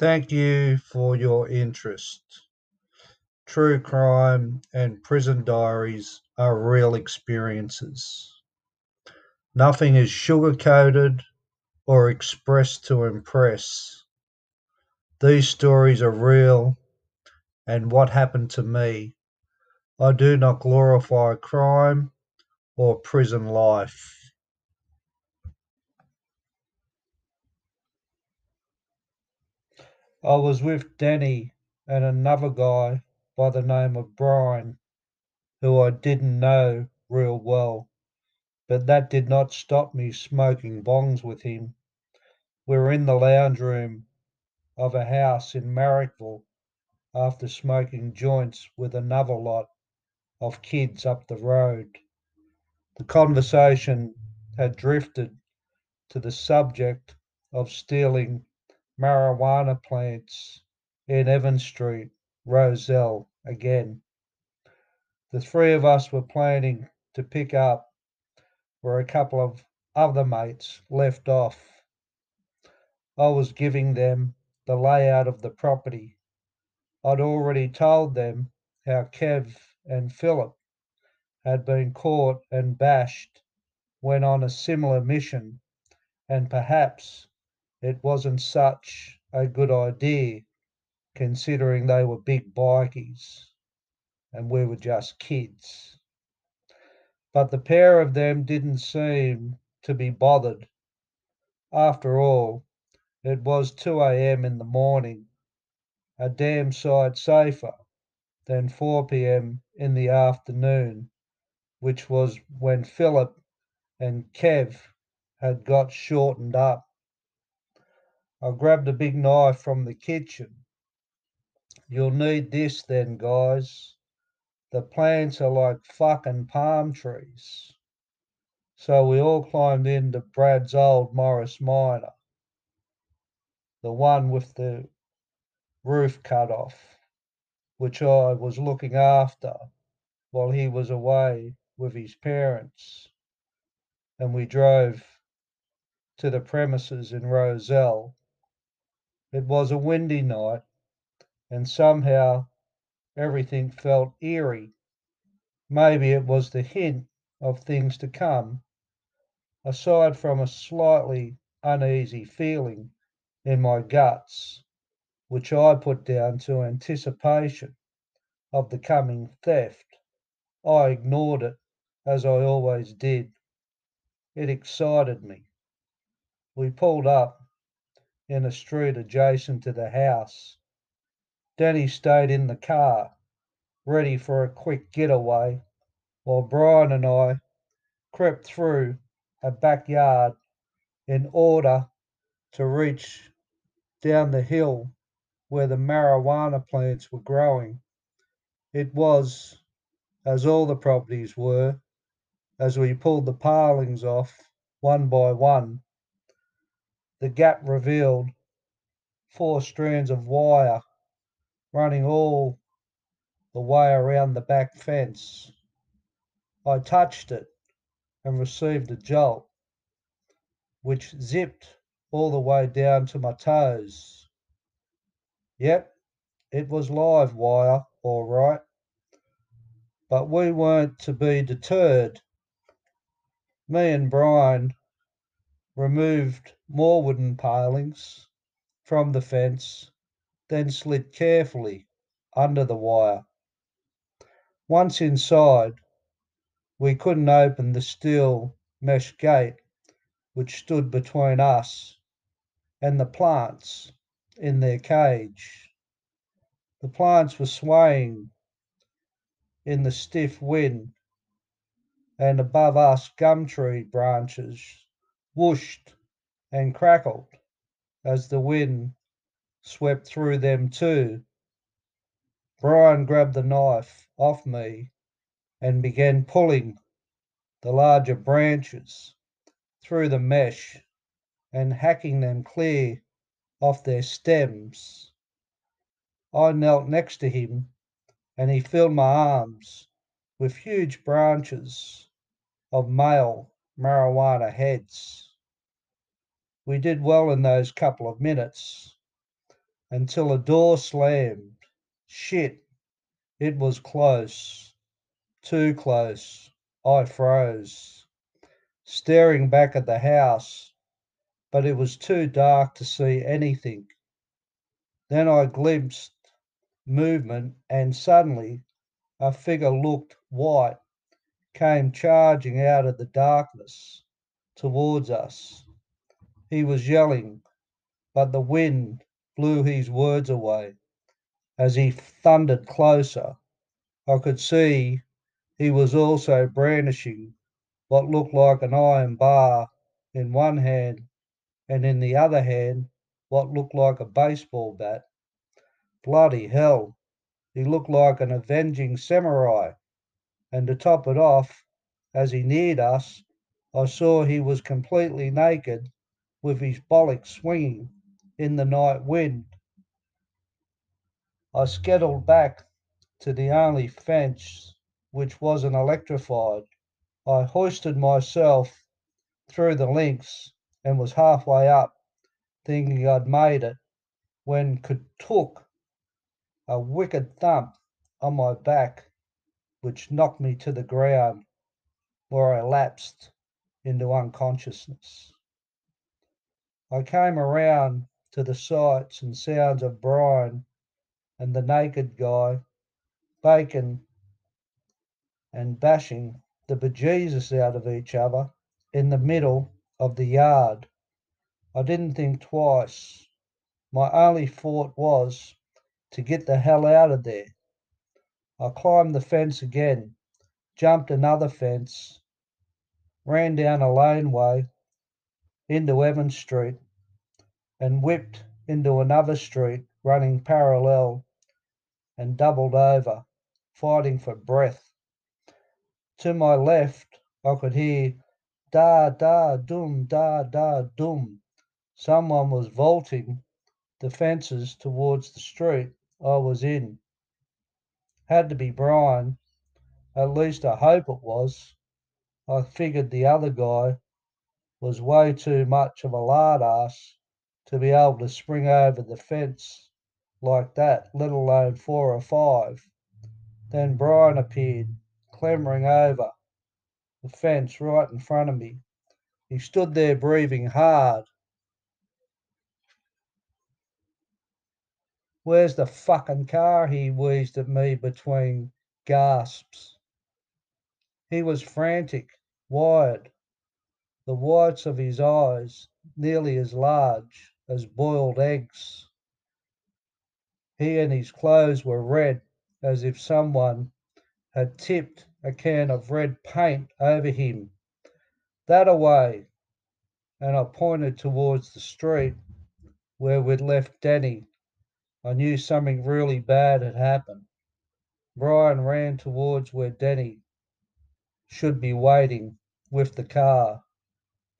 Thank you for your interest. True crime and prison diaries are real experiences. Nothing is sugar coated or expressed to impress. These stories are real and what happened to me. I do not glorify crime or prison life. I was with Danny and another guy by the name of Brian, who I didn't know real well, but that did not stop me smoking bongs with him. We were in the lounge room of a house in Marrickville after smoking joints with another lot of kids up the road. The conversation had drifted to the subject of stealing marijuana plants in Evan Street, Rozelle again. The three of us were planning to pick up where a couple of other mates left off. I was giving them the layout of the property. I'd already told them how Kev and Philip had been caught and bashed when on a similar mission, and perhaps it wasn't such a good idea considering they were big bikies and we were just kids. But the pair of them didn't seem to be bothered. After all, it was 2 a.m. in the morning, a damn sight safer than 4 p.m. in the afternoon, which was when Philip and Kev had got shortened up. I grabbed a big knife from the kitchen. You'll need this then, guys. The plants are like fucking palm trees. So we all climbed into Brad's old Morris Minor, the one with the roof cut off, which I was looking after while he was away with his parents. And we drove to the premises in Rozelle it was a windy night, and somehow everything felt eerie. Maybe it was the hint of things to come, aside from a slightly uneasy feeling in my guts, which I put down to anticipation of the coming theft. I ignored it, as I always did. It excited me. We pulled up in a street adjacent to the house. Danny stayed in the car, ready for a quick getaway, while Brian and I crept through a backyard in order to reach down the hill where the marijuana plants were growing. It was, as all the properties were, as we pulled the palings off one by one, the gap revealed four strands of wire running all the way around the back fence. I touched it and received a jolt, which zipped all the way down to my toes. Yep, it was live wire, all right. But we weren't to be deterred. Me and Brian removed more wooden palings from the fence, then slid carefully under the wire. Once inside, we couldn't open the steel mesh gate which stood between us and the plants in their cage. The plants were swaying in the stiff wind, and above us, gum tree branches whooshed and crackled as the wind swept through them too. Brian grabbed the knife off me and began pulling the larger branches through the mesh and hacking them clear off their stems. I knelt next to him and he filled my arms with huge branches of male marijuana heads. We did well in those couple of minutes. until a door slammed. Shit, it was close. Too close. I froze, staring back at the house, but it was too dark to see anything. Then I glimpsed movement, and suddenly a figure looked white, came charging out of the darkness towards us. He was yelling, but the wind blew his words away. As he thundered closer, I could see he was also brandishing what looked like an iron bar in one hand, and in the other hand, what looked like a baseball bat. Bloody hell, he looked like an avenging samurai. And to top it off, as he neared us, I saw he was completely naked with his bollock swinging in the night wind. I scuttled back to the only fence which wasn't electrified. I hoisted myself through the links and was halfway up, thinking I'd made it, when took a wicked thump on my back, which knocked me to the ground, where I lapsed into unconsciousness. I came around to the sights and sounds of Brian and the naked guy, Bacon, and bashing the bejesus out of each other in the middle of the yard. I didn't think twice. My only thought was to get the hell out of there. I climbed the fence again, jumped another fence, ran down a laneway into Evans Street, and whipped into another street running parallel and doubled over, fighting for breath. To my left, I could hear da da dum da da dum. Someone was vaulting the fences towards the street I was in. Had to be Brian. At least I hope it was. I figured the other guy was way too much of a lard ass to be able to spring over the fence like that, let alone four or five. Then Brian appeared, clambering over the fence right in front of me. He stood there breathing hard. Where's the fucking car? He wheezed at me between gasps. He was frantic, wired, the whites of his eyes nearly as large as boiled eggs. He and his clothes were red, as if someone had tipped a can of red paint over him. That away, and I pointed towards the street where we'd left Danny. I knew something really bad had happened. Brian ran towards where Denny should be waiting with the car,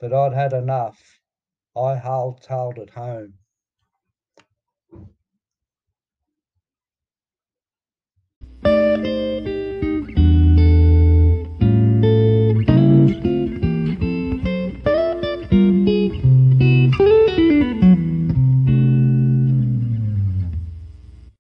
but I'd had enough. I hauled it home.